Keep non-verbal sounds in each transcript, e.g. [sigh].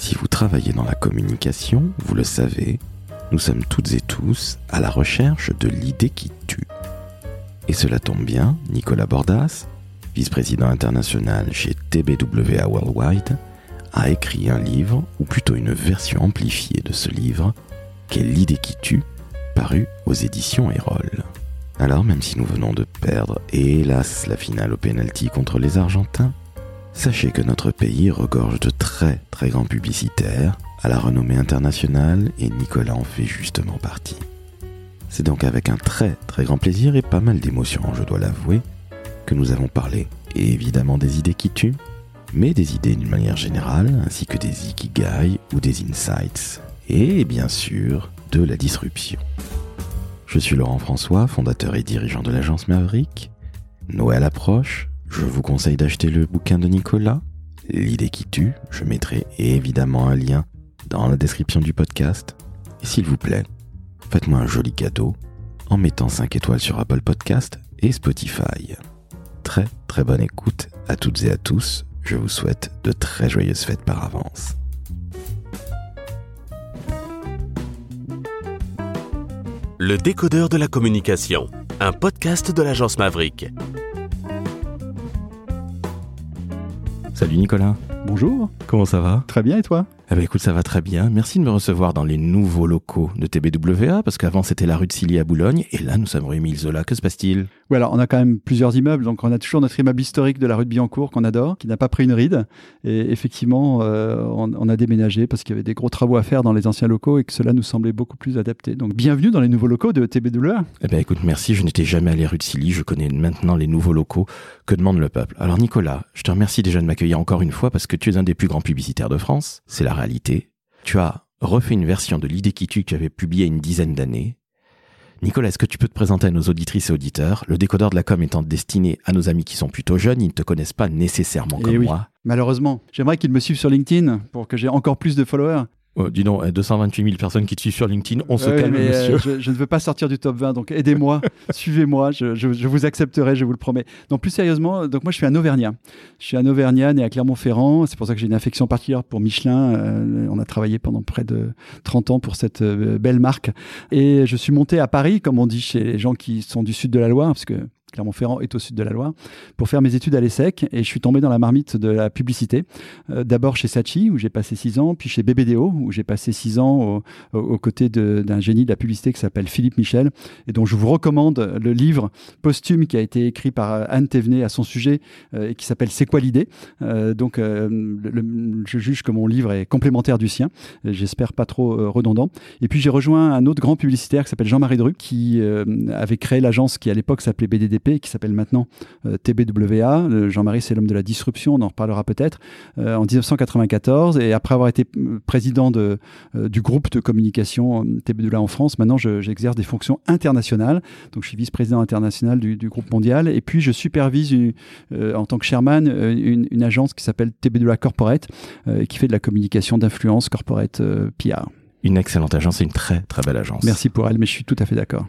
Si vous travaillez dans la communication, vous le savez, nous sommes toutes et tous à la recherche de l'idée qui tue. Et cela tombe bien, Nicolas Bordas, vice-président international chez TBWA Worldwide, a écrit un livre, ou plutôt une version amplifiée de ce livre, qu'est L'idée qui tue, paru aux éditions Erol. Alors même si nous venons de perdre, hélas, la finale au penalty contre les Argentins, sachez que notre pays regorge de très très grands publicitaires, à la renommée internationale, et Nicolas en fait justement partie. C'est donc avec un très très grand plaisir et pas mal d'émotions, je dois l'avouer, que nous avons parlé, et évidemment des idées qui tuent, mais des idées d'une manière générale, ainsi que des ikigai ou des insights, et bien sûr de la disruption. Je suis Laurent François, fondateur et dirigeant de l'agence Maverick. Noël approche, je vous conseille d'acheter le bouquin de Nicolas, L'idée qui tue, je mettrai évidemment un lien dans la description du podcast. Et s'il vous plaît, faites-moi un joli cadeau en mettant 5 étoiles sur Apple Podcast et Spotify. Très très bonne écoute à toutes et à tous. Je vous souhaite de très joyeuses fêtes par avance. Le décodeur de la communication, un podcast de l'agence Maverick. Salut Nicolas, Bonjour, comment ça va? Très bien et toi? Eh ben écoute, ça va très bien. Merci de me recevoir dans les nouveaux locaux de TBWA, parce qu'avant c'était la rue de Silly à Boulogne, et là nous sommes rue Émile Zola. Que se passe-t-il? Oui, alors on a quand même plusieurs immeubles, donc on a toujours notre immeuble historique de la rue de Billancourt qu'on adore, qui n'a pas pris une ride. Et effectivement, euh, on, on a déménagé parce qu'il y avait des gros travaux à faire dans les anciens locaux et que cela nous semblait beaucoup plus adapté. Donc bienvenue dans les nouveaux locaux de TBWA. Eh ben écoute, merci, je n'étais jamais allé rue de Silly, je connais maintenant les nouveaux locaux que demande le peuple? Alors Nicolas, je te remercie déjà de m'accueillir encore une fois parce que tu es un des plus grands publicitaires de France, c'est la réalité. Tu as refait une version de l'idée qui tue que tu avais publiée une dizaine d'années. Nicolas, est-ce que tu peux te présenter à nos auditrices et auditeurs? Le décodeur de la com étant destiné à nos amis qui sont plutôt jeunes, ils ne te connaissent pas nécessairement Eh comme oui. moi. Malheureusement, j'aimerais qu'ils me suivent sur LinkedIn pour que j'ai encore plus de followers. Oh, dis donc, euh, 228 000 personnes qui te suivent sur LinkedIn, on se calme, euh, monsieur. je, je ne veux pas sortir du top 20, donc aidez-moi, [laughs] suivez-moi, je, je- je vous accepterai, je vous le promets. Donc plus sérieusement, donc moi je suis un Auvergnat. Je suis un Auvergnat né à Clermont-Ferrand, c'est pour ça que j'ai une affection particulière pour Michelin. Euh, on a travaillé pendant près de 30 ans pour cette euh, belle marque. Et je suis monté à Paris, comme on dit chez les gens qui sont du sud de la Loire, parce que Clermont-Ferrand est au sud de la Loire, pour faire mes études à l'ESSEC. Et je suis tombé dans la marmite de la publicité. Euh, D'abord chez Sachi, où j'ai passé six ans, puis chez BBDO, où j'ai passé six ans au, au- aux côtés d'un génie de la publicité qui s'appelle Philippe Michel, et dont je vous recommande le livre posthume qui a été écrit par euh, Anne Thévenet à son sujet, euh, et qui s'appelle C'est quoi l'idée? Donc, je juge que mon livre est complémentaire du sien, j'espère pas trop redondant. Et puis j'ai rejoint un autre grand publicitaire qui s'appelle Jean-Marie Dru, qui avait créé l'agence qui à l'époque s'appelait Qui s'appelle maintenant euh, TBWA. Jean-Marie, c'est l'homme de la disruption, on en reparlera peut-être, euh, en 1994. Et après avoir été euh, président de, du groupe de communication TBWA en France, maintenant je- j'exerce des fonctions internationales. Donc je suis vice-président international du, du groupe mondial. Et puis je supervise une- en tant que chairman une, une agence qui s'appelle TBWA Corporate, qui fait de la communication d'influence corporate PR. Une excellente agence et une très très belle agence. Merci pour elle, mais je suis tout à fait d'accord.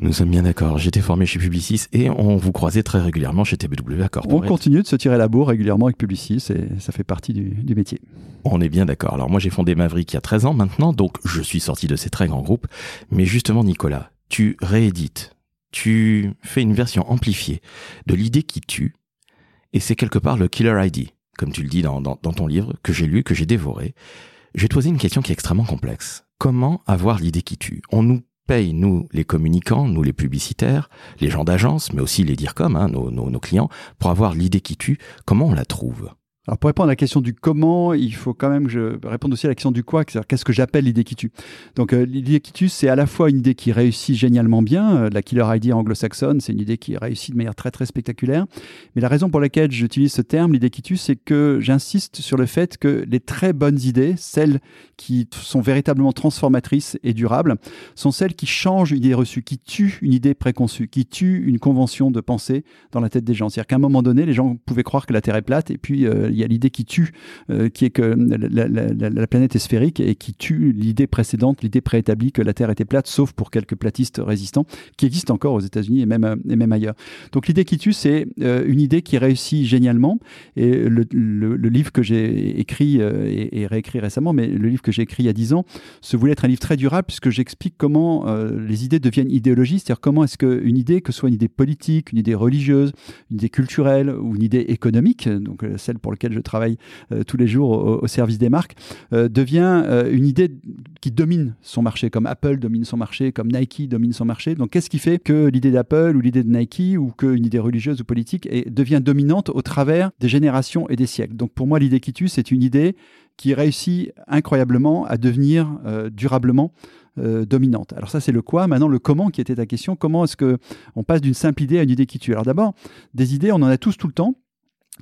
Nous sommes bien d'accord. J'étais formé chez Publicis et on vous croisait très régulièrement chez TBWA On Corporate. continue de se tirer la bourre régulièrement avec Publicis et ça fait partie du, du métier. On est bien d'accord. Alors moi j'ai fondé Maverick il y a 13 ans maintenant, donc je suis sorti de ces très grands groupes. Mais justement Nicolas, tu réédites, tu fais une version amplifiée de l'idée qui tue, et c'est quelque part le killer ID, comme tu le dis dans, dans- dans ton livre, que j'ai lu, que j'ai dévoré. Je vais te poser une question qui est extrêmement complexe. Comment avoir l'idée qui tue? On nous paye, nous, les communicants, nous, les publicitaires, les gens d'agence, mais aussi les DIRCOM, hein, nos, clients, pour avoir l'idée qui tue. Comment on la trouve? Alors pour répondre à la question du comment, il faut quand même que je réponde aussi à la question du quoi, c'est-à-dire qu'est-ce que j'appelle l'idée qui tue. Donc euh, l'idée qui tue, c'est à la fois une idée qui réussit génialement bien, euh, la killer idea anglo-saxonne, c'est une idée qui réussit de manière très très spectaculaire. Mais la raison pour laquelle j'utilise ce terme, l'idée qui tue, c'est que j'insiste sur le fait que les très bonnes idées, celles qui sont véritablement transformatrices et durables, sont celles qui changent une idée reçue, qui tuent une idée préconçue, qui tuent une convention de pensée dans la tête des gens. C'est-à-dire qu'à un moment donné, les gens pouvaient croire que la Terre est plate, et puis euh, y a l'idée qui tue, qui est que la, planète est sphérique et qui tue l'idée précédente, l'idée préétablie que la Terre était plate, sauf pour quelques platistes résistants, qui existent encore aux États-Unis et même, et même ailleurs. Donc l'idée qui tue, c'est une idée qui réussit génialement. Et le, livre que j'ai écrit et, réécrit récemment, mais le livre que j'ai écrit il y a 10 ans, se voulait être un livre très durable puisque j'explique comment les idées deviennent idéologies, c'est-à-dire comment est-ce qu'une idée, que ce soit une idée politique, une idée religieuse, une idée culturelle ou une idée économique, donc euh, celle pour laquelle je travaille euh, tous les jours au, service des marques, euh, devient une idée qui domine son marché, comme Apple domine son marché, comme Nike domine son marché. Donc qu'est-ce qui fait que l'idée d'Apple ou l'idée de Nike ou qu'une idée religieuse ou politique devient dominante au travers des générations et des siècles? Donc pour moi, l'idée qui tue, c'est une idée qui réussit incroyablement à devenir durablement euh, dominante. Alors ça, c'est le quoi. Maintenant, le comment qui était ta question. Comment est-ce que on passe d'une simple idée à une idée qui tue? Alors d'abord, des idées, on en a tous tout le temps.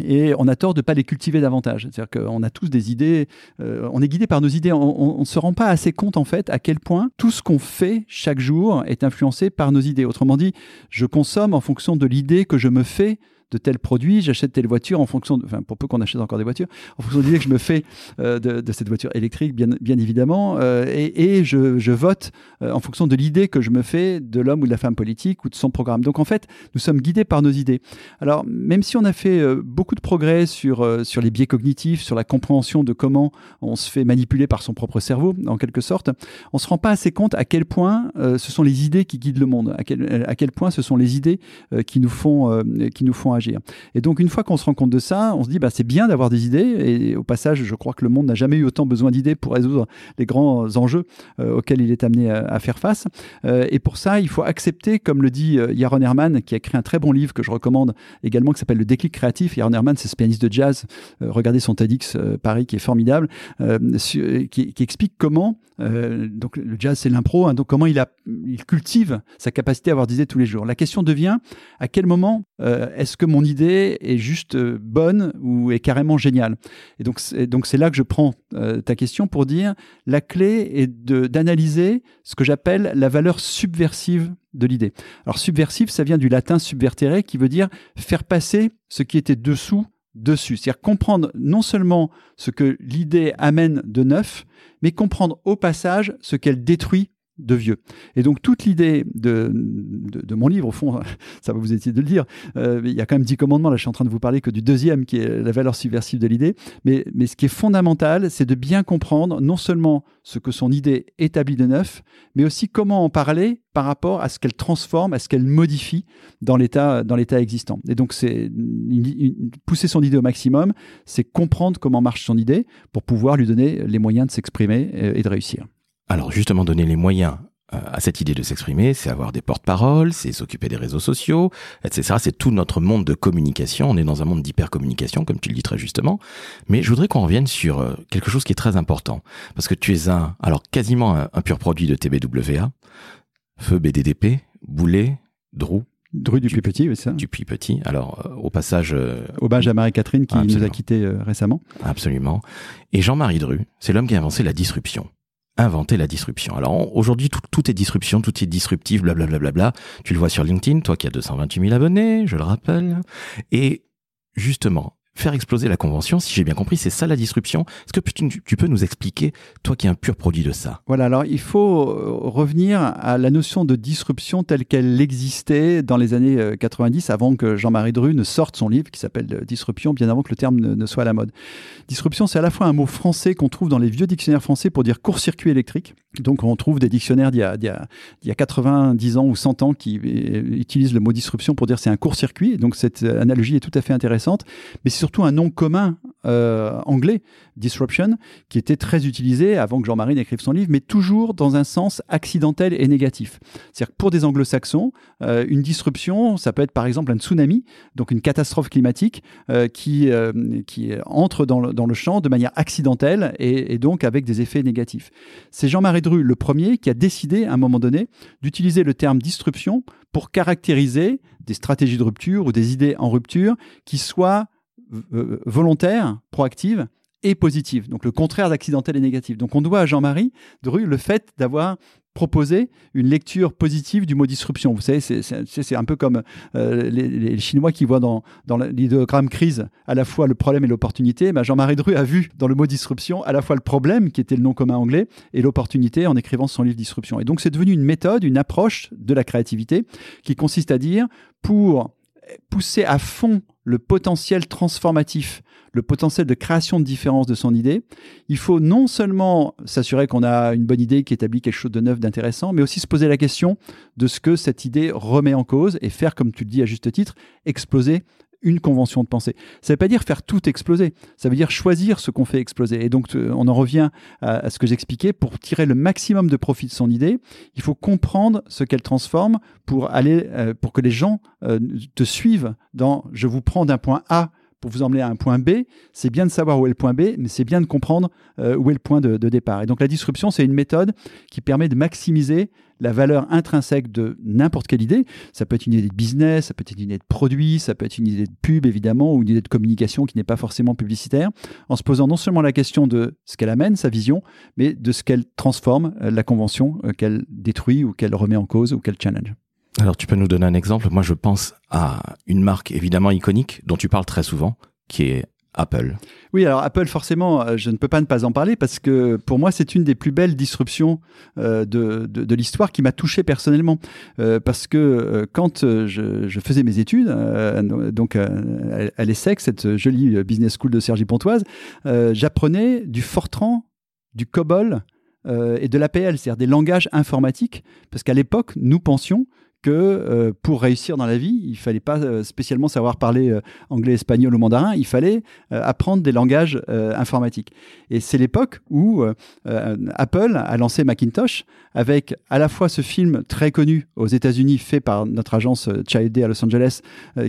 Et on a tort de ne pas les cultiver davantage. C'est-à-dire qu'on a tous des idées, euh, on est guidé par nos idées. On ne se rend pas assez compte, en fait, à quel point tout ce qu'on fait chaque jour est influencé par nos idées. Autrement dit, je consomme en fonction de l'idée que je me fais de tel produit, j'achète telle voiture en fonction, enfin pour peu qu'on achète encore des voitures, en fonction de l'idée que je me fais euh, de, cette voiture électrique, bien, évidemment, euh, et, je, vote euh, en fonction de l'idée que je me fais de l'homme ou de la femme politique ou de son programme. Donc en fait, nous sommes guidés par nos idées. Alors même si on a fait beaucoup de progrès sur, sur les biais cognitifs, sur la compréhension de comment on se fait manipuler par son propre cerveau, en quelque sorte, on se rend pas assez compte à quel point ce sont les idées qui guident le monde, à quel, à quel point ce sont les idées qui nous font, qui nous font agir. Et donc, une fois qu'on se rend compte de ça, on se dit, bah, c'est bien d'avoir des idées. Et au passage, je crois que le monde n'a jamais eu autant besoin d'idées pour résoudre les grands enjeux euh, auxquels il est amené à, faire face. Euh, et pour ça, il faut accepter, comme le dit euh, Yaron Herman, qui a écrit un très bon livre que je recommande également, qui s'appelle Le déclic créatif. Yaron Herman, c'est ce pianiste de jazz. regardez son TEDx Paris, qui est formidable, qui, explique comment, donc le jazz, c'est l'impro, hein, donc comment il, il cultive sa capacité à avoir des idées tous les jours. La question devient, à quel moment est-ce que mon idée est juste euh, bonne ou est carrément géniale. Et donc, c'est, donc c'est là que je prends euh, ta question pour dire la clé est d'analyser ce que j'appelle la valeur subversive de l'idée. Alors subversive, ça vient du latin subvertere qui veut dire faire passer ce qui était dessous dessus. C'est-à-dire comprendre non seulement ce que l'idée amène de neuf, mais comprendre au passage ce qu'elle détruit de vieux. Et donc toute l'idée de, de, mon livre, au fond, [laughs] ça va vous aider de le dire, euh, il y a quand même dix commandements, là je suis en train de vous parler que du deuxième qui est la valeur subversive de l'idée, mais, mais ce qui est fondamental, c'est de bien comprendre non seulement ce que son idée établit de neuf, mais aussi comment en parler par rapport à ce qu'elle transforme, à ce qu'elle modifie dans l'état dans l'état existant. Et donc c'est pousser son idée au maximum, c'est comprendre comment marche son idée pour pouvoir lui donner les moyens de s'exprimer et de réussir. Alors justement, donner les moyens euh, à cette idée de s'exprimer, c'est avoir des porte-paroles, c'est s'occuper des réseaux sociaux, etc. C'est tout notre monde de communication. On est dans un monde d'hyper-communication, comme tu le dis très justement. Mais je voudrais qu'on revienne sur euh, quelque chose qui est très important. Parce que tu es un, alors quasiment un, pur produit de TBWA, Feu BDDP, Boulet, Drou. Dru du, Petit, oui, ça. Du Petit. Alors, euh, au passage. Hommage à Marie-Catherine qui nous a quittés récemment. Absolument. Et Jean-Marie Dru, c'est l'homme qui a avancé la disruption inventer la disruption. Alors aujourd'hui, tout, est disruption, tout est disruptif, blablabla. Bla, bla, bla. Tu le vois sur LinkedIn, toi qui as 228 000 abonnés, je le rappelle. Et justement, faire exploser la convention, si j'ai bien compris, c'est ça la disruption. Est-ce que tu, peux nous expliquer, toi qui es un pur produit de ça? Voilà, alors il faut euh, revenir à la notion de disruption telle qu'elle existait dans les années 90, euh, avant que Jean-Marie Dru ne sorte son livre qui s'appelle euh, Disruption, bien avant que le terme ne, soit à la mode. Disruption, c'est à la fois un mot français qu'on trouve dans les vieux dictionnaires français pour dire court-circuit électrique. Donc on trouve des dictionnaires d'il y, y, a 90 ans ou 100 ans qui utilisent le mot disruption pour dire c'est un court-circuit. Donc cette analogie est tout à fait intéressante. Mais c'est surtout un nom commun euh, anglais, disruption, qui était très utilisé avant que Jean-Marie n'écrive son livre, mais toujours dans un sens accidentel et négatif. C'est-à-dire que pour des anglo-saxons, euh, une disruption, ça peut être par exemple un tsunami, donc une catastrophe climatique euh, qui, qui entre dans le, dans le, champ de manière accidentelle et, et donc avec des effets négatifs. C'est Jean-Marie Dru, le premier, qui a décidé à un moment donné d'utiliser le terme disruption pour caractériser des stratégies de rupture ou des idées en rupture qui soient euh, volontaire, proactive et positive. Donc le contraire d'accidentel et négatif. Donc on doit à Jean-Marie Dru le fait d'avoir proposer une lecture positive du mot disruption. Vous savez, c'est un peu comme euh, les, Chinois qui voient dans, l'idéogramme crise à la fois le problème et l'opportunité. Ben Jean-Marie Dru a vu dans le mot disruption à la fois le problème, qui était le nom commun anglais, et l'opportunité en écrivant son livre Disruption. Et donc c'est devenu une méthode, une approche de la créativité qui consiste à dire, pour pousser à fond le potentiel transformatif, le potentiel de création de différence de son idée, il faut non seulement s'assurer qu'on a une bonne idée qui établit quelque chose de neuf, d'intéressant, mais aussi se poser la question de ce que cette idée remet en cause et faire, comme tu le dis à juste titre, exploser une convention de pensée. Ça ne veut pas dire faire tout exploser, ça veut dire choisir ce qu'on fait exploser. Et donc, euh, on en revient à, ce que j'expliquais, pour tirer le maximum de profit de son idée, il faut comprendre ce qu'elle transforme pour, aller, euh, pour que les gens euh, te suivent dans je vous prends d'un point A vous emmener à un point B, c'est bien de savoir où est le point B, mais c'est bien de comprendre où est le point de, de, départ. Et donc la disruption, c'est une méthode qui permet de maximiser la valeur intrinsèque de n'importe quelle idée. Ça peut être une idée de business, ça peut être une idée de produit, ça peut être une idée de pub évidemment, ou une idée de communication qui n'est pas forcément publicitaire, en se posant non seulement la question de ce qu'elle amène, sa vision, mais de ce qu'elle transforme, euh, la convention euh, qu'elle détruit ou qu'elle remet en cause ou qu'elle challenge. Alors tu peux nous donner un exemple? Moi je pense à une marque évidemment iconique dont tu parles très souvent, qui est Apple. Oui, alors Apple, forcément, euh, je ne peux pas ne pas en parler parce que pour moi, c'est une des plus belles disruptions euh, de, de, l'histoire qui m'a touché personnellement. Euh, parce que quand je, faisais mes études, donc à, l'ESSEC, cette jolie business school de Sergi Pontoise, j'apprenais du Fortran, du COBOL et de l'APL, c'est-à-dire des langages informatiques, parce qu'à l'époque, nous pensions que euh, pour réussir dans la vie, il fallait pas euh, spécialement savoir parler euh, anglais, espagnol ou mandarin, il fallait apprendre des langages informatiques. Et c'est l'époque où Apple a lancé Macintosh avec à la fois ce film très connu aux États-Unis fait par notre agence Child Day à Los Angeles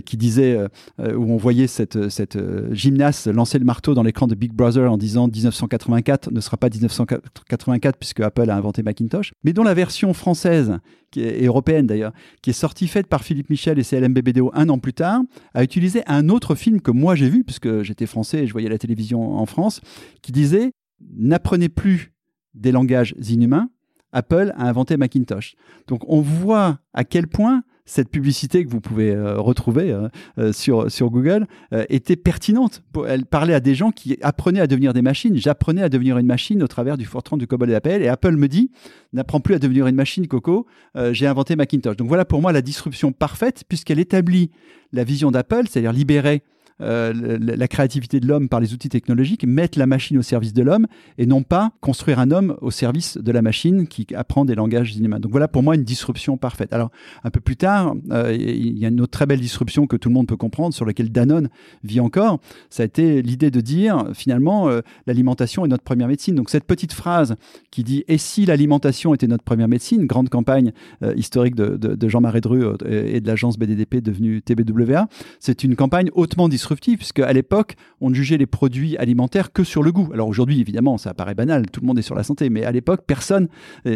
qui disait où on voyait cette, cette lancer le marteau dans l'écran de Big Brother en disant 1984 ne sera pas 1984 puisque Apple a inventé Macintosh, mais dont la version française qui est, européenne d'ailleurs, qui est sortie faite par Philippe Michel et CLMBBDO un an plus tard, a utilisé un autre film que moi j'ai vu, puisque j'étais français et je voyais la télévision en France, qui disait N'apprenez plus des langages inhumains, Apple a inventé Macintosh. Donc on voit à quel point cette publicité que vous pouvez euh, retrouver euh, euh, sur, Google était pertinente. Elle parlait à des gens qui apprenaient à devenir des machines. J'apprenais à devenir une machine au travers du Fortran, du COBOL et d'Apple. Et Apple me dit, n'apprends plus à devenir une machine, Coco, j'ai inventé Macintosh. Donc voilà pour moi la disruption parfaite, puisqu'elle établit la vision d'Apple, c'est-à-dire libérer euh, la créativité de l'homme par les outils technologiques, mettre la machine au service de l'homme et non pas construire un homme au service de la machine qui apprend des langages inhumains. Donc voilà pour moi une disruption parfaite. Alors un peu plus tard, euh, il y a une autre très belle disruption que tout le monde peut comprendre sur laquelle Danone vit encore. Ça a été l'idée de dire finalement euh, l'alimentation est notre première médecine. Donc cette petite phrase qui dit et si l'alimentation était notre première médecine, grande campagne historique de, de Jean-Marie Dru et de l'agence BDDP devenue TBWA, c'est une campagne hautement disruptive puisque à l'époque, on ne jugeait les produits alimentaires que sur le goût. Alors aujourd'hui, évidemment, ça paraît banal, tout le monde est sur la santé, mais à l'époque, personne,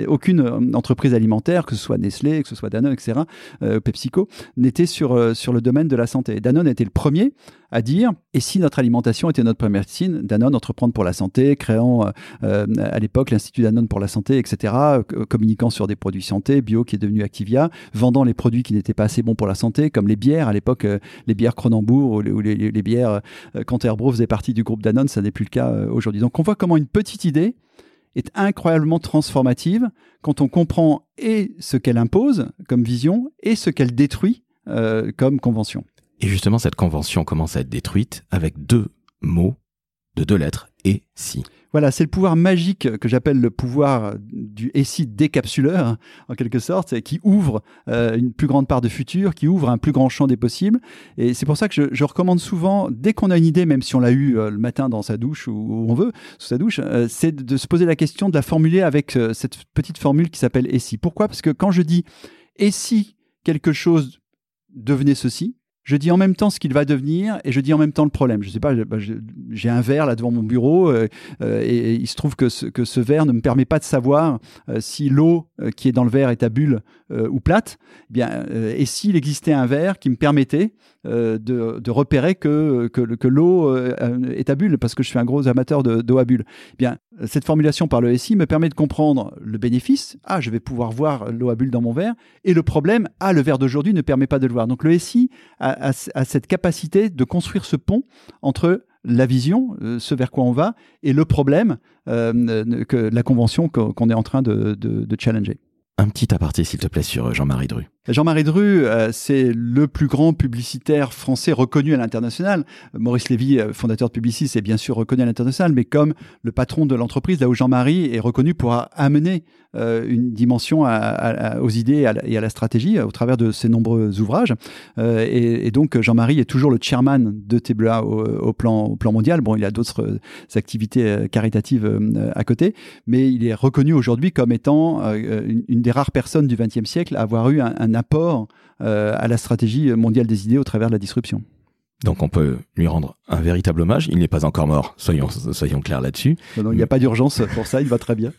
aucune euh, entreprise alimentaire, que ce soit Nestlé, que ce soit Danone, etc., euh, PepsiCo, n'était sur, euh, sur le domaine de la santé. Danone était le premier à dire et si notre alimentation était notre première médecine Danone entreprendre pour la santé, créant à l'époque l'Institut Danone pour la santé, etc., communiquant sur des produits santé, bio qui est devenu Activia, vendant les produits qui n'étaient pas assez bons pour la santé, comme les bières, à l'époque les bières Cronenbourg ou les, bières, euh, quand Airbro faisait partie du groupe Danone, ça n'est plus le cas euh, aujourd'hui. Donc on voit comment une petite idée est incroyablement transformative quand on comprend et ce qu'elle impose comme vision et ce qu'elle détruit euh, comme convention. Et justement, cette convention commence à être détruite avec deux mots de deux lettres, et si. Voilà, c'est le pouvoir magique que j'appelle le pouvoir du SI décapsuleur, en quelque sorte, qui ouvre euh, une plus grande part de futur, qui ouvre un plus grand champ des possibles. Et c'est pour ça que je, recommande souvent, dès qu'on a une idée, même si on l'a eu euh, le matin dans sa douche ou où on veut, sous sa douche, euh, c'est de, se poser la question, de la formuler avec cette petite formule qui s'appelle SI. Pourquoi? Parce que quand je dis et si quelque chose devenait ceci, je dis en même temps ce qu'il va devenir et je dis en même temps le problème. Je sais pas, bah, j'ai un verre là devant mon bureau euh, euh, et, il se trouve que ce, verre ne me permet pas de savoir euh, si l'eau qui est dans le verre est à bulle ou plate. Eh bien, et s'il existait un verre qui me permettait de, de, repérer que, l'eau est à bulle parce que je suis un gros amateur d'eau à bulle. Eh bien, cette formulation par le SI me permet de comprendre le bénéfice. Ah, je vais pouvoir voir l'eau à bulle dans mon verre. Et le problème, ah, le verre d'aujourd'hui ne permet pas de le voir. Donc le SI a, cette capacité de construire ce pont entre la vision, euh, ce vers quoi on va, et le problème, euh, que la convention qu'on est en train de, de challenger. Un petit aparté, s'il te plaît, sur Jean-Marie Dru. Jean-Marie Dru, euh, c'est le plus grand publicitaire français reconnu à l'international. Maurice Lévy, euh, fondateur de Publicis, est bien sûr reconnu à l'international, mais comme le patron de l'entreprise, là où Jean-Marie est reconnu pour amener euh, une dimension aux idées et à, la, stratégie au travers de ses nombreux ouvrages. Et, donc Jean-Marie est toujours le chairman de TBA au, plan, au plan mondial. Bon, il a d'autres activités caritatives à côté, mais il est reconnu aujourd'hui comme étant une, des rares personnes du XXe siècle à avoir eu un apport euh, à la stratégie mondiale des idées au travers de la disruption. Donc on peut lui rendre un véritable hommage. Il n'est pas encore mort, soyons, soyons clairs là-dessus. Non, il n'y a pas d'urgence pour ça, il va très bien.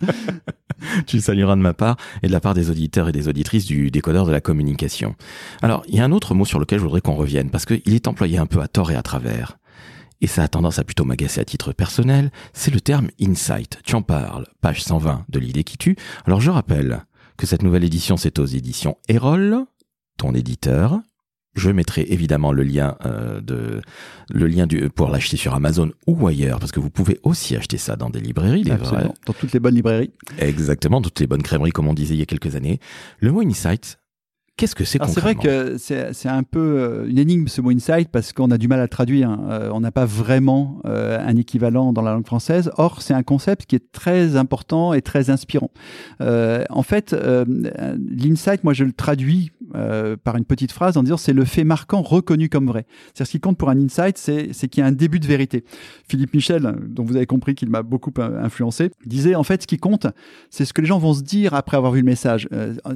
[laughs] tu le salueras de ma part et de la part des auditeurs et des auditrices du décodeur de la communication. Alors, il y a un autre mot sur lequel je voudrais qu'on revienne, parce qu'il est employé un peu à tort et à travers. Et ça a tendance à plutôt m'agacer à titre personnel, c'est le terme insight. Tu en parles, page 120 de l'idée qui tue. Alors je rappelle que cette nouvelle édition, c'est aux éditions Erol, ton éditeur. Je mettrai évidemment le lien euh, de le lien du, pour l'acheter sur Amazon ou ailleurs, parce que vous pouvez aussi acheter ça dans des librairies. Absolument, dans toutes les bonnes librairies. Exactement, toutes les bonnes crèmeries, comme on disait il y a quelques années. Le mot Insight, Qu'est-ce que c'est C'est vrai que c'est un peu euh, une énigme ce mot insight parce qu'on a du mal à le traduire. Hein. Euh, on n'a pas vraiment euh, un équivalent dans la langue française. Or, c'est un concept qui est très important et très inspirant. en fait, l'insight, moi, je le traduis par une petite phrase en disant c'est le fait marquant reconnu comme vrai. C'est-à-dire ce qui compte pour un insight, c'est qu'il y a un début de vérité. Philippe Michel, dont vous avez compris qu'il m'a beaucoup influencé, disait en fait ce qui compte, c'est ce que les gens vont se dire après avoir vu le message,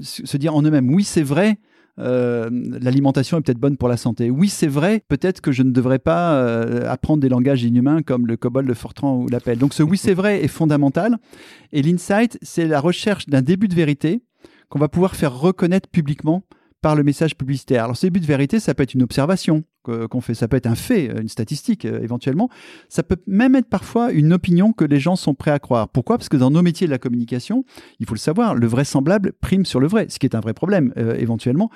se dire en eux-mêmes oui c'est vrai euh, l'alimentation est peut-être bonne pour la santé. Oui, c'est vrai, peut-être que je ne devrais pas euh, apprendre des langages inhumains comme le COBOL, le Fortran ou l'appel. Donc ce oui, c'est vrai est fondamental. Et l'insight, c'est la recherche d'un début de vérité qu'on va pouvoir faire reconnaître publiquement par le message publicitaire. Alors, ce début de vérité, ça peut être une observation, qu'on fait. Ça peut être un fait, euh, une statistique euh, éventuellement. Ça peut même être parfois une opinion que les gens sont prêts à croire. Pourquoi? Parce que dans nos métiers de la communication, il faut le savoir, le vraisemblable prime sur le vrai, ce qui est un vrai problème euh, éventuellement,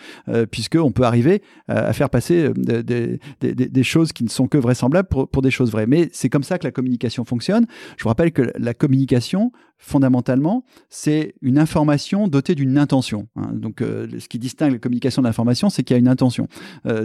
puisqu'on peut arriver à faire passer des, choses qui ne sont que vraisemblables pour, pour des choses vraies. Mais c'est comme ça que la communication fonctionne. Je vous rappelle que la communication, fondamentalement, c'est une information dotée d'une intention. Hein. Donc, ce qui distingue la communication de l'information, c'est qu'il y a une intention.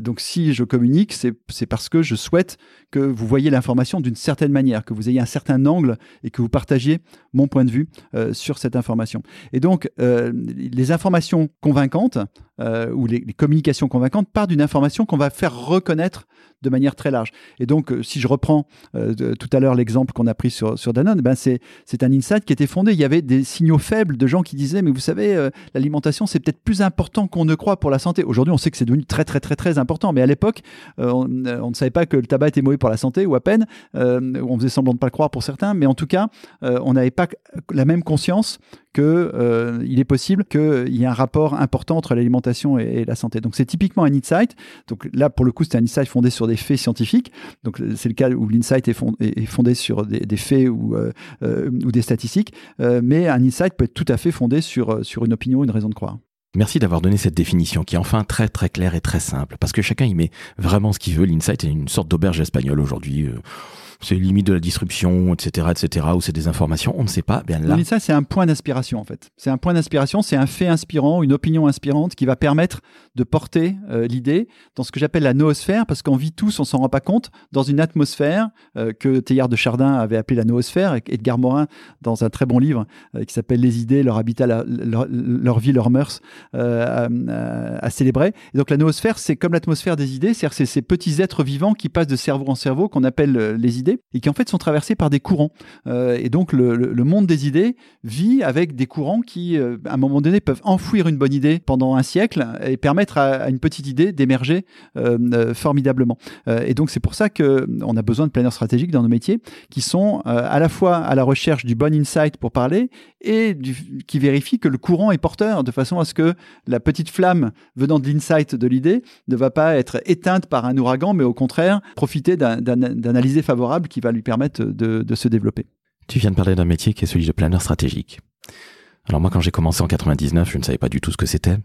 donc, si je communique c'est parce que je souhaite que vous voyez l'information d'une certaine manière, que vous ayez un certain angle et que vous partagiez mon point de vue euh, sur cette information. Et donc, euh, les informations convaincantes euh, ou les, communications convaincantes partent d'une information qu'on va faire reconnaître de manière très large. Et donc, si je reprends tout à l'heure l'exemple qu'on a pris sur, sur Danone, ben c'est un insight qui était fondé. Il y avait des signaux faibles de gens qui disaient, mais vous savez, l'alimentation, c'est peut-être plus important qu'on ne croit pour la santé. Aujourd'hui, on sait que c'est devenu très, très, très, très important. Mais à l'époque, on, on, ne savait pas que le tabac était mauvais pour la santé, ou à peine. on faisait semblant de ne pas le croire pour certains. Mais en tout cas, on n'avait pas la même conscience qu'il euh, est possible qu'il y ait un rapport important entre l'alimentation et, la santé. Donc c'est typiquement un insight. Donc là, pour le coup, c'est un insight fondé sur des faits scientifiques. Donc c'est le cas où l'insight est, fondé, sur des, faits ou, euh, euh, ou des statistiques. mais un insight peut être tout à fait fondé sur, sur une opinion, une raison de croire. Merci d'avoir donné cette définition qui est enfin très très claire et très simple, parce que chacun y met vraiment ce qu'il veut. L'insight est une sorte d'auberge espagnole aujourd'hui c'est limite de la disruption, etc., etc., ou c'est des informations, on ne sait pas. Bien là. ça, c'est un point d'inspiration en fait. C'est un point d'inspiration, c'est un fait inspirant, une opinion inspirante qui va permettre de porter euh, l'idée dans ce que j'appelle la noosphère, parce qu'on vit tous, on s'en rend pas compte, dans une atmosphère euh, que Théard de Chardin avait appelée la noosphère, et Edgar Morin, dans un très bon livre euh, qui s'appelle Les idées, leur habitat, leur, vie, leurs mœurs, à, célébrer. Et donc la noosphère, c'est comme l'atmosphère des idées, c'est-à-dire ces petits êtres vivants qui passent de cerveau en cerveau, qu'on appelle les et qui en fait sont traversés par des courants. Euh, et donc le, monde des idées vit avec des courants qui, euh, à un moment donné, peuvent enfouir une bonne idée pendant un siècle et permettre à, une petite idée d'émerger euh, formidablement. et donc c'est pour ça qu'on a besoin de planeurs stratégiques dans nos métiers qui sont à la fois à la recherche du bon insight pour parler et qui vérifient que le courant est porteur de façon à ce que la petite flamme venant de l'insight de l'idée ne va pas être éteinte par un ouragan, mais au contraire profiter d'un analysé favorable qui va lui permettre de, se développer. Tu viens de parler d'un métier qui est celui de planeur stratégique. Alors moi, quand j'ai commencé en 99, je ne savais pas du tout ce que c'était.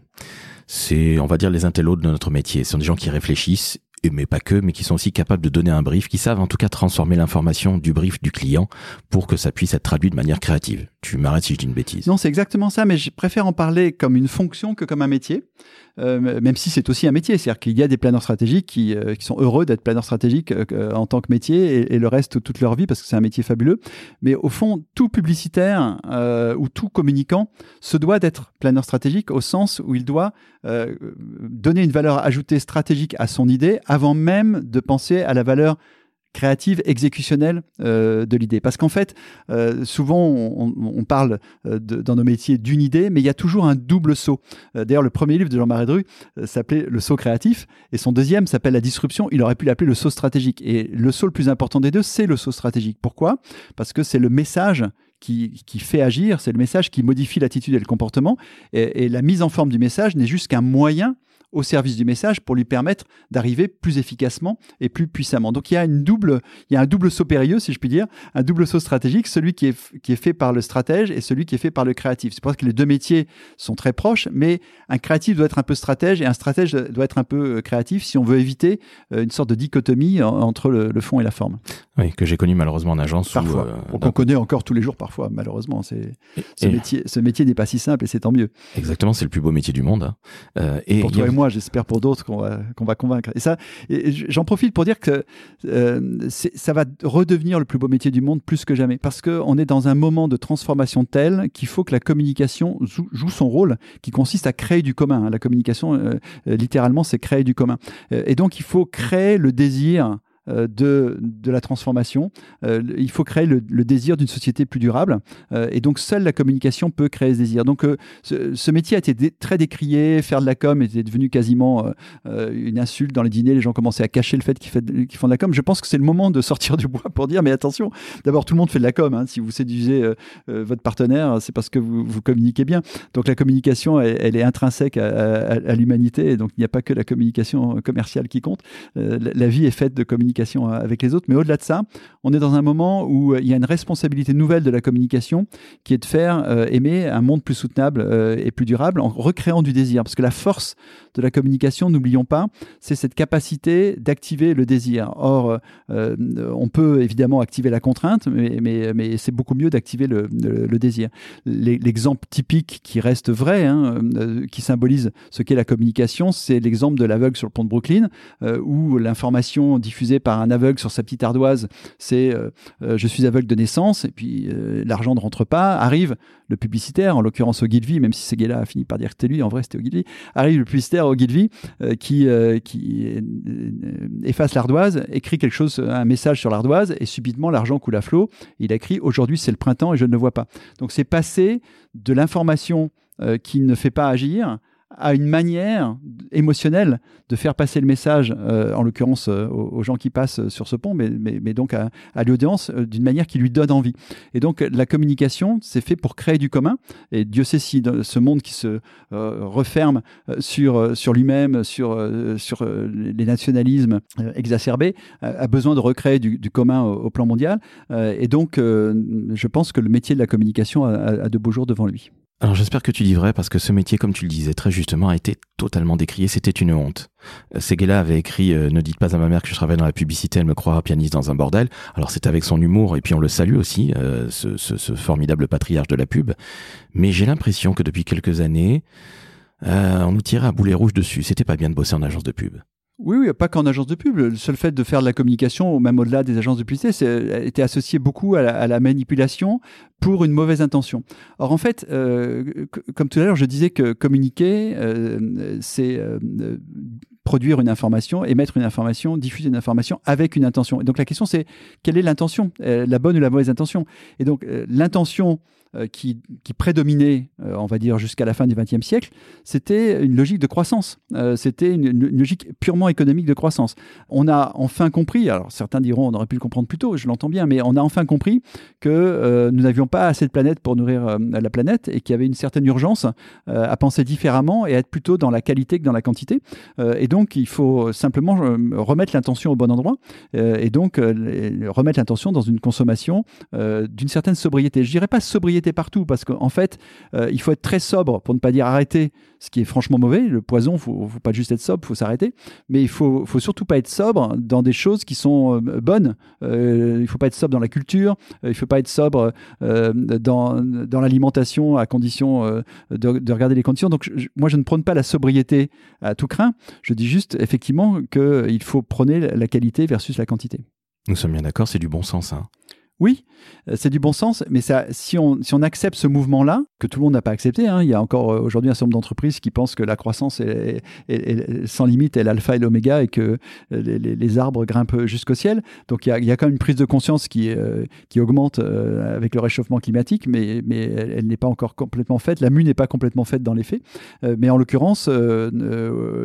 C'est, on va dire, les intellos de notre métier. Ce sont des gens qui réfléchissent mais pas que, mais qui sont aussi capables de donner un brief, qui savent en tout cas transformer l'information du brief du client pour que ça puisse être traduit de manière créative. Tu m'arrêtes si je dis une bêtise. Non, c'est exactement ça, mais je préfère en parler comme une fonction que comme un métier, euh, même si c'est aussi un métier. C'est-à-dire qu'il y a des planeurs stratégiques qui, euh, sont heureux d'être planeurs stratégiques euh, en tant que métier et, le reste toute leur vie parce que c'est un métier fabuleux. Mais au fond, tout publicitaire ou tout communicant se doit d'être planeur stratégique au sens où il doit donner une valeur ajoutée stratégique à son idée avant même de penser à la valeur créative, exécutionnelle euh, de l'idée. Parce qu'en fait, euh, souvent, on, parle euh, dans nos métiers d'une idée, mais il y a toujours un double saut. D'ailleurs, le premier livre de Jean-Marie Dru s'appelait Le saut créatif, et son deuxième s'appelle La disruption. Il aurait pu l'appeler le saut stratégique. Et le saut le plus important des deux, c'est le saut stratégique. Pourquoi? Parce que c'est le message qui, qui, fait agir, c'est le message qui modifie l'attitude et le comportement. Et la mise en forme du message n'est juste qu'un moyen au service du message pour lui permettre d'arriver plus efficacement et plus puissamment. Donc il y a une double, il y a un double saut périlleux, si je puis dire, un double saut stratégique, celui qui est, qui est fait par le stratège et celui qui est fait par le créatif. C'est pour ça que les deux métiers sont très proches, mais un créatif doit être un peu stratège et un stratège doit être un peu euh, créatif si on veut éviter euh, une sorte de dichotomie entre le, le fond et la forme. Oui, que j'ai connu malheureusement en agence. Parfois. Où, euh, on connaît encore tous les jours parfois, malheureusement. C'est, ce, métier, ce métier n'est pas si simple et c'est tant mieux. Exactement, c'est le plus beau métier du monde. Hein. Euh, et pour toi a... et moi, j'espère pour d'autres qu'on va, va convaincre. Et ça, j'en profite pour dire que euh, ça va redevenir le plus beau métier du monde plus que jamais. Parce qu'on est dans un moment de transformation tel qu'il faut que la communication joue, son rôle, qui consiste à créer du commun. La communication, euh, littéralement, c'est créer du commun. Et donc, il faut créer le désir euh, de, de la transformation. Euh, il faut créer le, désir d'une société plus durable. Euh, et donc, seule la communication peut créer ce désir. Donc, ce, métier a été très décrié. Faire de la com était devenu quasiment une insulte dans les dîners. Les gens commençaient à cacher le fait qu'ils qu font de la com. Je pense que c'est le moment de sortir du bois pour dire, mais attention, d'abord, tout le monde fait de la com. Hein. Si vous séduisez votre partenaire, c'est parce que vous, vous, communiquez bien. Donc, la communication, elle, elle est intrinsèque à, à, à l'humanité. Donc, il n'y a pas que la communication commerciale qui compte. la, la vie est faite de communication avec les autres. Mais au-delà de ça, on est dans un moment où euh, il y a une responsabilité nouvelle de la communication qui est de faire euh, aimer un monde plus soutenable euh, et plus durable en recréant du désir. Parce que la force de la communication, n'oublions pas, c'est cette capacité d'activer le désir. Or, euh, on peut évidemment activer la contrainte, mais, c'est beaucoup mieux d'activer le, désir. L'exemple typique qui reste vrai, hein, euh, qui symbolise ce qu'est la communication, c'est l'exemple de l'aveugle sur le pont de Brooklyn, euh, où l'information diffusée par un aveugle sur sa petite ardoise, c'est euh, je suis aveugle de naissance, et puis l'argent ne rentre pas, arrive le publicitaire, en l'occurrence Ogilvy, même si Seguela a fini par dire que c'était lui, en vrai c'était Ogilvy, arrive le publicitaire Ogilvy euh, qui, euh, qui euh, efface l'ardoise, écrit quelque chose, un message sur l'ardoise, et subitement l'argent coule à flot. Il écrit aujourd'hui c'est le printemps et je ne le vois pas. Donc c'est passé de l'information qui ne fait pas agir à une manière émotionnelle de faire passer le message, euh, en l'occurrence euh, aux, gens qui passent sur ce pont, mais, mais, mais donc à, l'audience, euh, d'une manière qui lui donne envie. Et donc la communication, c'est fait pour créer du commun. Et Dieu sait si ce monde qui se euh, referme sur, sur lui-même, sur, sur les nationalismes exacerbés, a besoin de recréer du, du commun au, au, plan mondial. et donc, je pense que le métier de la communication a, a de beaux jours devant lui. Alors j'espère que tu dis vrai parce que ce métier, comme tu le disais très justement, a été totalement décrié. C'était une honte. Seguela avait écrit euh, Ne dites pas à ma mère que je travaille dans la publicité, elle me croira pianiste dans un bordel. Alors c'est avec son humour et puis on le salue aussi, euh, ce, formidable patriarche de la pub. Mais j'ai l'impression que depuis quelques années, euh, on nous tirait à boulet rouge dessus. C'était pas bien de bosser en agence de pub. Oui, oui, pas qu'en agence de pub. Le seul fait de faire de la communication, même au-delà des agences de publicité, était associé beaucoup à la, manipulation pour une mauvaise intention. Or, en fait, euh, comme tout à l'heure, je disais que communiquer, euh, c'est euh, produire une information, émettre une information, diffuser une information avec une intention. Et donc la question c'est quelle est l'intention, la bonne ou la mauvaise intention? Et donc l'intention qui, qui, prédominait, on va dire, jusqu'à la fin du XXe siècle, c'était une logique de croissance. c'était une, logique purement économique de croissance. On a enfin compris, alors certains diront on aurait pu le comprendre plus tôt, je l'entends bien, mais on a enfin compris que nous n'avions pas assez de planètes pour nourrir la planète et qu'il y avait une certaine urgence à penser différemment et à être plutôt dans la qualité que dans la quantité. et donc, il faut simplement remettre l'intention au bon endroit et donc remettre l'intention dans une consommation euh, d'une certaine sobriété. Je dirais pas sobriété partout, parce qu'en fait, euh, il faut être très sobre pour ne pas dire arrêter, ce qui est franchement mauvais. Le poison, faut, faut pas juste être sobre, faut s'arrêter. Mais il faut, surtout pas être sobre dans des choses qui sont euh, bonnes. il faut pas être sobre dans la culture, il faut pas être sobre dans, dans l'alimentation à condition de, regarder les conditions. Donc moi, je ne prône pas la sobriété à tout craint. Je dis juste effectivement qu'il faut prôner la qualité versus la quantité. Nous sommes bien d'accord, c'est du bon sens. Hein. Oui, euh, c'est du bon sens, mais ça, si, on, si on accepte ce mouvement-là, que tout le monde n'a pas accepté, hein, il y a encore euh, aujourd'hui un certain nombre d'entreprises qui pensent que la croissance est, sans limite est l'alpha et l'oméga et que euh, les, arbres grimpent jusqu'au ciel. Donc il y, a, quand même une prise de conscience qui, qui augmente avec le réchauffement climatique, mais, mais elle, n'est pas encore complètement faite. La mue n'est pas complètement faite dans les faits. mais en l'occurrence,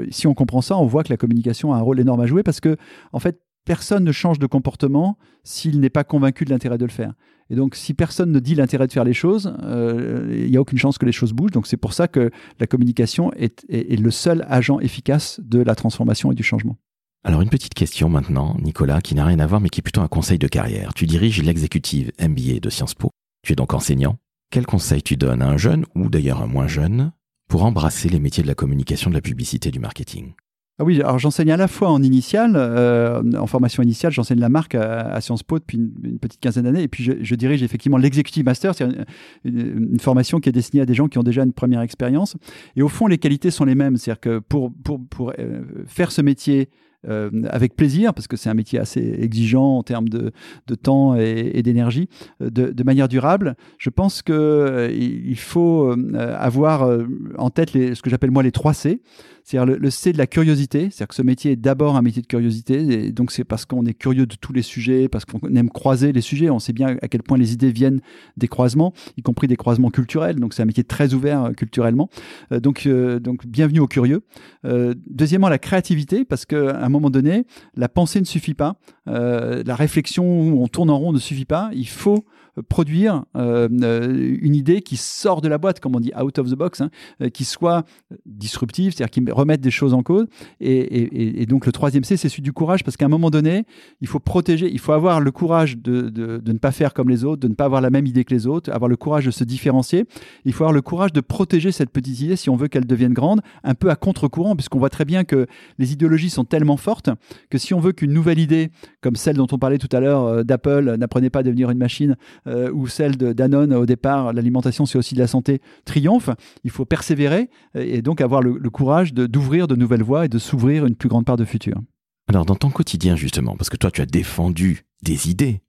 si on comprend ça, on voit que la communication a un rôle énorme à jouer parce que, en fait, personne ne change de comportement s'il n'est pas convaincu de l'intérêt de le faire. Et donc, si personne ne dit l'intérêt de faire les choses, euh, il n'y a aucune chance que les choses bougent. Donc, c'est pour ça que la communication est, le seul agent efficace de la transformation et du changement. Alors, une petite question maintenant, Nicolas, qui n'a rien à voir, mais qui est plutôt un conseil de carrière. Tu diriges l'exécutive MBA de Sciences Po. Tu es donc enseignant. Quel conseil tu donnes à un jeune, ou d'ailleurs un moins jeune, pour embrasser les métiers de la communication, de la publicité, du marketing? Ah oui, alors j'enseigne à la fois en initial, euh, en formation initiale, j'enseigne la marque à, Sciences Po depuis une, petite quinzaine d'années, et puis je, dirige effectivement l'executive master, c'est une, une, formation qui est destinée à des gens qui ont déjà une première expérience. Et au fond, les qualités sont les mêmes, c'est-à-dire que pour, pour, pour euh, faire ce métier euh, avec plaisir, parce que c'est un métier assez exigeant en termes de, temps et, d'énergie, de, de, manière durable. Je pense qu'il il faut avoir en tête ce que j'appelle moi les 3 C. C'est-à-dire le, C de la curiosité, c'est-à-dire que ce métier est d'abord un métier de curiosité, et donc c'est parce qu'on est curieux de tous les sujets, parce qu'on aime croiser les sujets, on sait bien à quel point les idées viennent des croisements, y compris des croisements culturels, donc c'est un métier très ouvert euh, culturellement. Euh, donc, euh, donc bienvenue aux curieux. deuxièmement, la créativité, parce qu'à un moment donné, la pensée ne suffit pas, la réflexion où on tourne en rond ne suffit pas, il faut produire euh, euh, une idée qui sort de la boîte, comme on dit, out of the box, hein, euh, qui soit disruptive, c'est-à-dire qui remette des choses en cause. Et, donc le troisième C, c'est celui du courage, parce qu'à un moment donné, il faut protéger, il faut avoir le courage de, de, ne pas faire comme les autres, de ne pas avoir la même idée que les autres, avoir le courage de se différencier. Il faut avoir le courage de protéger cette petite idée si on veut qu'elle devienne grande, un peu à contre-courant, puisqu'on voit très bien que les idéologies sont tellement fortes que si on veut qu'une nouvelle idée, comme celle dont on parlait tout à l'heure d'Apple, n'apprenait pas à devenir une machine, euh, ou celle de Danone au départ, l'alimentation c'est aussi de la santé, triomphe. Il faut persévérer et donc avoir le, courage d'ouvrir de, nouvelles voies et de s'ouvrir une plus grande part de futur. Alors dans ton quotidien justement, parce que toi tu as défendu des idées,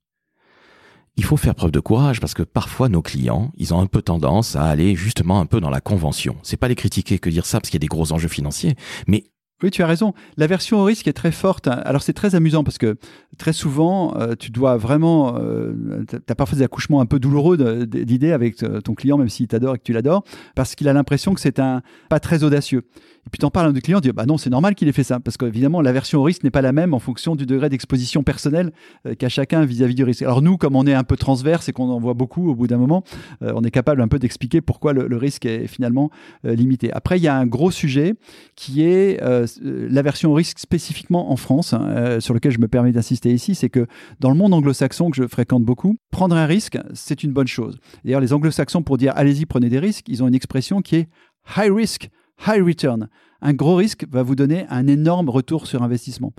il faut faire preuve de courage parce que parfois nos clients, ils ont un peu tendance à aller justement un peu dans la convention. C'est pas les critiquer que dire ça parce qu'il y a des gros enjeux financiers, mais oui, tu as raison. La version au risque est très forte. Alors c'est très amusant parce que très souvent, euh, tu dois vraiment... Euh, tu as parfois des accouchements un peu douloureux d'idées avec euh, ton client, même s'il t'adore et que tu l'adores, parce qu'il a l'impression que c'est un pas très audacieux. Et puis tu en parles à un de clients, tu dis bah non, c'est normal qu'il ait fait ça, parce qu'évidemment la version au risque n'est pas la même en fonction du degré d'exposition personnelle qu'a chacun vis-à-vis du risque. Alors nous, comme on est un peu transverse et qu'on en voit beaucoup au bout d'un moment, on est capable un peu d'expliquer pourquoi le, risque est finalement limité. Après, il y a un gros sujet qui est euh, la version risque spécifiquement en France, hein, euh, sur lequel je me permets d'insister ici, c'est que dans le monde anglo-saxon que je fréquente beaucoup, prendre un risque, c'est une bonne chose. D'ailleurs, les anglo-saxons, pour dire allez-y, prenez des risques, ils ont une expression qui est high risk, high return. Un gros risque va vous donner un énorme retour sur investissement.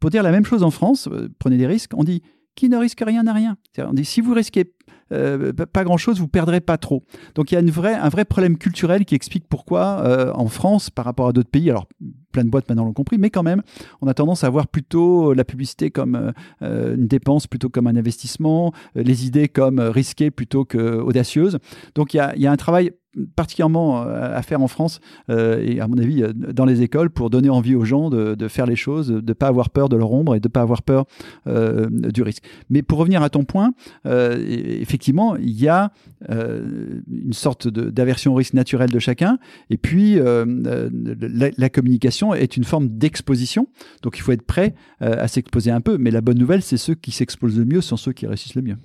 Pour dire la même chose en France, euh, prenez des risques, on dit qui ne risque rien n'a rien. On dit si vous risquez euh, pas grand-chose, vous perdrez pas trop. Donc il y a une vraie, un vrai problème culturel qui explique pourquoi euh, en France, par rapport à d'autres pays, alors plein de boîtes maintenant l'ont compris, mais quand même, on a tendance à voir plutôt la publicité comme une dépense plutôt comme un investissement, les idées comme risquées plutôt que audacieuses. Donc il y a, y a un travail particulièrement à faire en France et à mon avis dans les écoles pour donner envie aux gens de, faire les choses, de ne pas avoir peur de leur ombre et de ne pas avoir peur du risque. Mais pour revenir à ton point, effectivement, il y a une sorte d'aversion au risque naturel de chacun. Et puis, la, la, communication est une forme d'exposition. Donc, il faut être prêt à s'exposer un peu. Mais la bonne nouvelle, c'est ceux qui s'exposent le mieux sont ceux qui réussissent le mieux.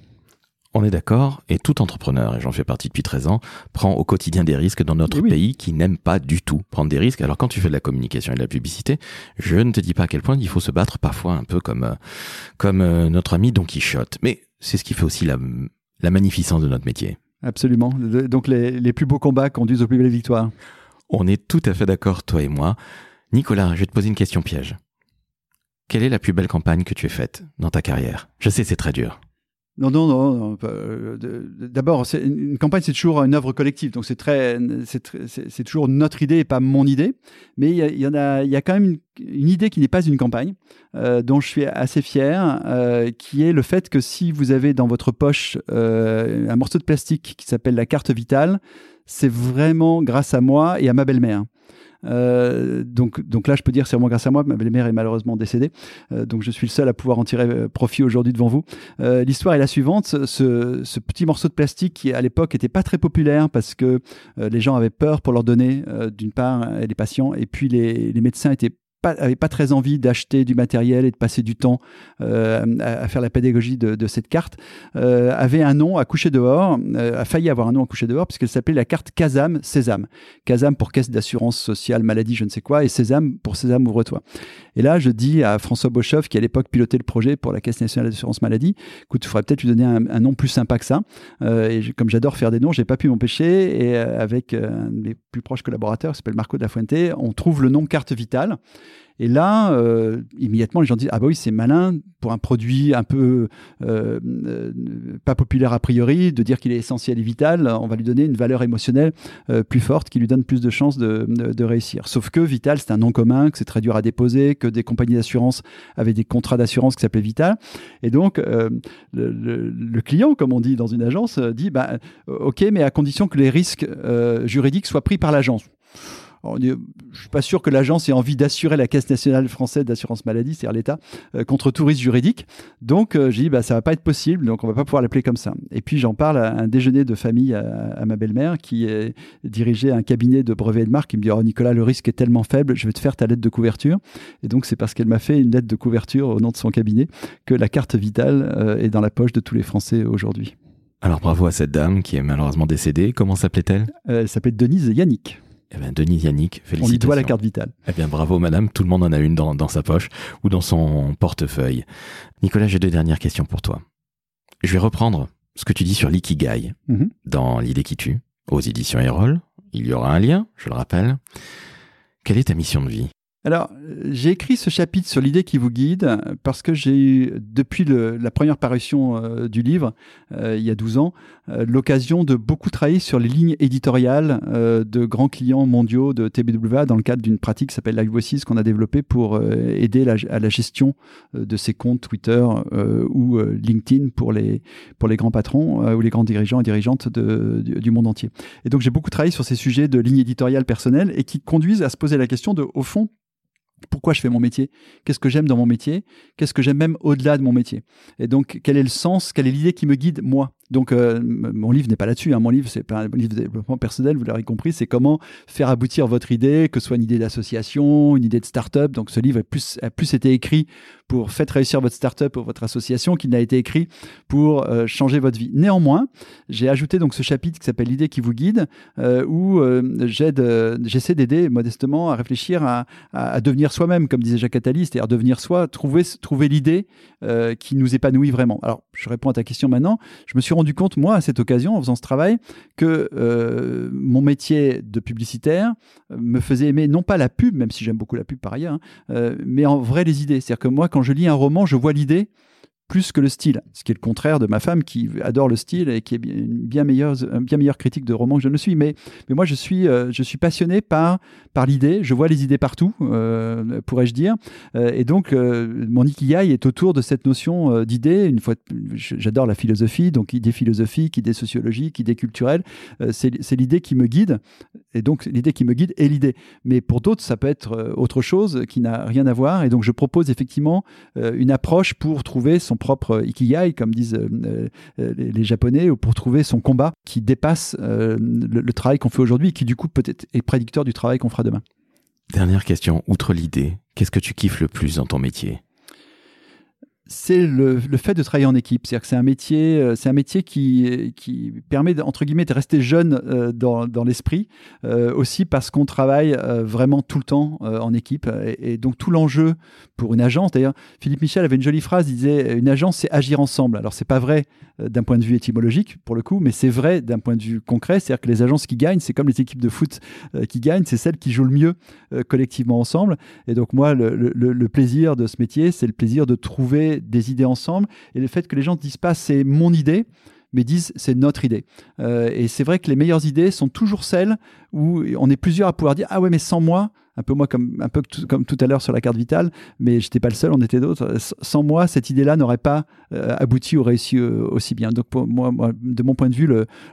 On est d'accord, et tout entrepreneur, et j'en fais partie depuis 13 ans, prend au quotidien des risques dans notre pays qui n'aime pas du tout prendre des risques. Alors quand tu fais de la communication et de la publicité, je ne te dis pas à quel point il faut se battre parfois un peu comme, euh, comme euh, notre ami Don Quichotte. Mais c'est ce qui fait aussi la, la magnificence de notre métier. Absolument. Donc les, les plus beaux combats conduisent aux plus belles victoires. On est tout à fait d'accord, toi et moi. Nicolas, je vais te poser une question piège. Quelle est la plus belle campagne que tu aies faite dans ta carrière? Je sais, c'est très dur. Non, non, non. Euh, d'abord, une campagne, c'est toujours une œuvre collective. Donc, c'est très, c'est toujours notre idée et pas mon idée. Mais il y, a, y a quand même une, idée qui n'est pas une campagne, euh, dont je suis assez fier, euh, qui est le fait que si vous avez dans votre poche un morceau de plastique qui s'appelle la carte vitale, c'est vraiment grâce à moi et à ma belle-mère. Euh, donc, donc là, je peux dire c'est vraiment grâce à moi. Ma belle-mère est malheureusement décédée, euh, donc je suis le seul à pouvoir en tirer euh, profit aujourd'hui devant vous. L'histoire est la suivante ce, petit morceau de plastique qui à l'époque était pas très populaire parce que les gens avaient peur pour leur donner, d'une part, les patients, et puis les médecins étaient pas, avait pas très envie d'acheter du matériel et de passer du temps euh, à, faire la pédagogie de, de cette carte, euh, avait un nom à coucher dehors, euh, a failli avoir un nom à coucher dehors, puisqu'elle s'appelait la carte Casam Sésame. Casam pour caisse d'assurance sociale, maladie, je ne sais quoi, et Sésame pour Sésame, ouvre-toi. Et là, je dis à François Bochoff, qui à l'époque pilotait le projet pour la Caisse nationale d'assurance maladie, écoute, il faudrait peut-être lui donner un, nom plus sympa que ça. Et comme j'adore faire des noms, j'ai pas pu m'empêcher. Et avec un de mes plus proches collaborateurs, qui s'appelle Marco Fuente, on trouve le nom carte vitale. Et là, euh, immédiatement, les gens disent Ah bah oui, c'est malin pour un produit un peu euh, euh, pas populaire a priori, de dire qu'il est essentiel et vital, on va lui donner une valeur émotionnelle plus forte qui lui donne plus de chances de, réussir. Sauf que Vital, c'est un nom commun, que c'est très dur à déposer, que des compagnies d'assurance avaient des contrats d'assurance qui s'appelaient Vital. Et donc, le, le, client, comme on dit dans une agence, dit bah, Ok, mais à condition que les risques juridiques soient pris par l'agence je ne suis pas sûr que l'agence ait envie d'assurer la Caisse nationale française d'assurance maladie, c'est-à-dire l'État, euh, contre tout risque juridique. Donc, euh, j'ai dit, bah, ça va pas être possible, donc on va pas pouvoir l'appeler comme ça. Et puis, j'en parle à un déjeuner de famille à, ma belle-mère qui est dirigeait un cabinet de brevets et de marque. qui me dit, oh Nicolas, le risque est tellement faible, je vais te faire ta lettre de couverture. Et donc, c'est parce qu'elle m'a fait une lettre de couverture au nom de son cabinet que la carte vitale euh, est dans la poche de tous les Français aujourd'hui. Alors, bravo à cette dame qui est malheureusement décédée. Comment s'appelait-elle? Elle s'appelait Denise Yannick. Eh bien, Denis Yannick, félicitations. On lui doit la carte vitale. Eh bien, bravo, madame. Tout le monde en a une dans, sa poche ou dans son portefeuille. Nicolas, j'ai deux dernières questions pour toi. Je vais reprendre ce que tu dis sur l'ikigai mhm. dans L'idée qui tue, aux éditions Erol. Il y aura un lien, je le rappelle. Quelle est ta mission de vie? Alors, j'ai écrit ce chapitre sur l'idée qui vous guide parce que j'ai eu, depuis la première parution euh, du livre, euh, il y a 12 ans, euh, l'occasion de beaucoup travailler sur les lignes éditoriales de grands clients mondiaux de TBWA dans le cadre d'une pratique qui s'appelle Live qu'on a développée pour aider à la gestion de ces comptes Twitter ou LinkedIn pour les, pour les grands patrons ou les grands dirigeants et dirigeantes de, du monde entier. Et donc, j'ai beaucoup travaillé sur ces sujets de lignes éditoriales personnelles et qui conduisent à se poser la question de, au fond, pourquoi je fais mon métier, qu'est-ce que j'aime dans mon métier, qu'est-ce que j'aime même au-delà de mon métier? Et donc, quel est le sens, quelle est l'idée qui me guide, moi? Donc, euh, mon livre n'est pas là-dessus. Hein. Mon livre, c'est pas un livre de développement personnel, vous l'aurez compris. C'est comment faire aboutir votre idée, que ce soit une idée d'association, une idée de start-up. Donc, ce livre a plus, été écrit pour faire réussir votre start-up ou votre association qu'il n'a été écrit pour euh, changer votre vie. Néanmoins, j'ai ajouté donc ce chapitre qui s'appelle L'idée qui vous guide, euh, où j'essaie d'aider modestement à réfléchir à, devenir soi-même, comme disait Jacques Attali, c'est-à-dire devenir soi, trouver, l'idée qui nous épanouit vraiment. Alors, je réponds à ta question maintenant. Je me suis compte, moi, à cette occasion, en faisant ce travail, que euh, mon métier de publicitaire euh, me faisait aimer non pas la pub, même si j'aime beaucoup la pub par ailleurs, hein, euh, mais en vrai les idées. C'est-à-dire que moi, quand je lis un roman, je vois l'idée plus que le style. Ce qui est le contraire de ma femme qui adore le style et qui est une bien meilleure, bien meilleure critique de roman que je ne suis. Mais, moi, je suis, euh, je suis passionné par, par l'idée. Je vois les idées partout, euh, pourrais-je dire. Euh, et donc, mon ikigai est autour de cette notion d'idée. Une fois, j'adore la philosophie, donc idée philosophique, idée sociologique, idée culturelle. c'est l'idée qui me guide. Et donc, l'idée qui me guide est l'idée. Mais pour d'autres, ça peut être autre chose qui n'a rien à voir. Et donc, je propose effectivement une approche pour trouver son propre ikigai, comme disent les, Japonais, ou pour trouver son combat qui dépasse le, le, travail qu'on fait aujourd'hui, qui du coup peut-être est prédicteur du travail qu'on fera demain. Dernière question, outre l'idée, qu'est-ce que tu kiffes le plus dans ton métier? C'est le, fait de travailler en équipe. C'est-à-dire que c'est un métier, euh, c'est un métier qui, qui permet entre guillemets de rester jeune euh, dans, dans l'esprit, euh, aussi parce qu'on travaille vraiment tout le temps en équipe. Et, donc tout l'enjeu pour une agence, d'ailleurs, Philippe Michel avait une jolie phrase, il disait une agence c'est agir ensemble. Alors c'est pas vrai d'un point de vue étymologique pour le coup, mais c'est vrai d'un point de vue concret. C'est-à-dire que les agences qui gagnent, c'est comme les équipes de foot qui gagnent, c'est celles qui jouent le mieux collectivement ensemble. Et donc moi, le, le, le plaisir de ce métier, c'est le plaisir de trouver des idées ensemble et le fait que les gens ne disent pas c'est mon idée, mais disent c'est notre idée. Euh, et c'est vrai que les meilleures idées sont toujours celles où on est plusieurs à pouvoir dire ah ouais mais sans moi, un peu moi comme un peu comme tout à l'heure sur la carte vitale, mais j'étais pas le seul, on était d'autres. Sans moi, cette idée-là n'aurait pas euh, abouti ou réussi euh, aussi bien. Donc pour moi, de mon point de vue,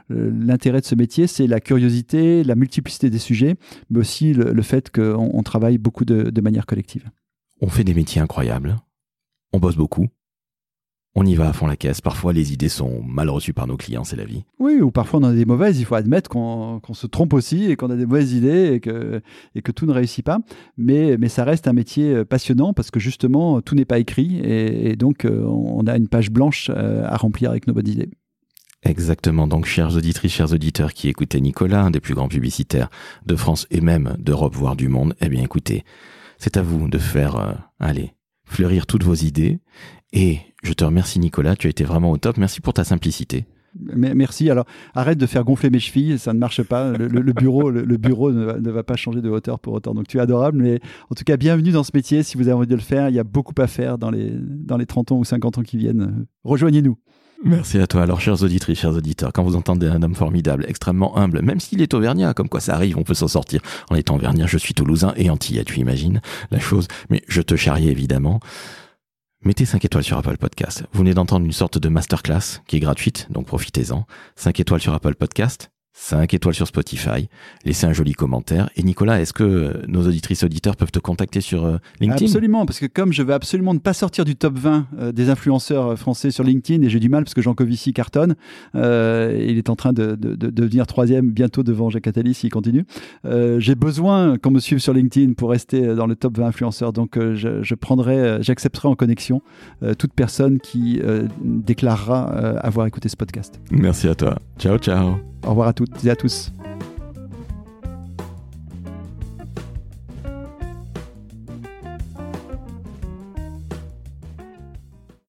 l'intérêt de ce métier, c'est la curiosité, la multiplicité des sujets, mais aussi le, fait qu'on travaille beaucoup de manière collective. On fait des métiers incroyables, on bosse beaucoup, on y va à fond la caisse. Parfois, les idées sont mal reçues par nos clients, c'est la vie. Oui, ou parfois on a des mauvaises. Il faut admettre qu'on se trompe aussi et qu'on a des mauvaises idées et que, et que tout ne réussit pas. Mais, mais ça reste un métier euh, passionnant parce que justement, tout n'est pas écrit et, donc euh, on a une page blanche euh, à remplir avec nos bonnes idées. Exactement. Donc, chers auditrices, chers auditeurs qui écoutaient Nicolas, un des plus grands publicitaires de France et même d'Europe, voire du monde, eh bien, écoutez, c'est à vous de faire, allez, fleurir toutes vos idées. Et je te remercie Nicolas, tu as été vraiment au top. Merci pour ta simplicité. Merci. Alors, arrête de faire gonfler mes chevilles, ça ne marche pas. Le, bureau, le, bureau ne va, pas changer de hauteur pour autant. Donc, tu es adorable. Mais en tout cas, bienvenue dans ce métier. Si vous avez envie de le faire, il y a beaucoup à faire dans les, dans les 30 ans ou 50 ans qui viennent. Rejoignez-nous. Merci à toi. Alors, chers auditrices, chers auditeurs, quand vous entendez un homme formidable, extrêmement humble, même s'il est auvergnat, comme quoi ça arrive, on peut s'en sortir en étant auvergnat, je suis toulousain et antillais, tu imagines la chose, mais je te charrie évidemment. Mettez 5 étoiles sur Apple Podcast. Vous venez d'entendre une sorte de masterclass qui est gratuite, donc profitez-en. 5 étoiles sur Apple Podcast. 5 étoiles sur Spotify, laissez un joli commentaire. Et Nicolas, est-ce que euh, nos auditrices auditeurs peuvent te contacter sur euh, LinkedIn? Absolument, parce que comme je veux absolument ne pas sortir du top 20 euh, des influenceurs français sur LinkedIn, et j'ai du mal parce que Jean Covici cartonne, il est en train de, devenir troisième bientôt devant Jacques Attali s'il continue. j'ai besoin qu'on me suive sur LinkedIn pour rester dans le top 20 influenceurs, donc je, je, prendrai, j'accepterai en connexion toute personne qui déclarera avoir écouté ce podcast. Merci à toi. Ciao, ciao. Au revoir à toutes et à tous.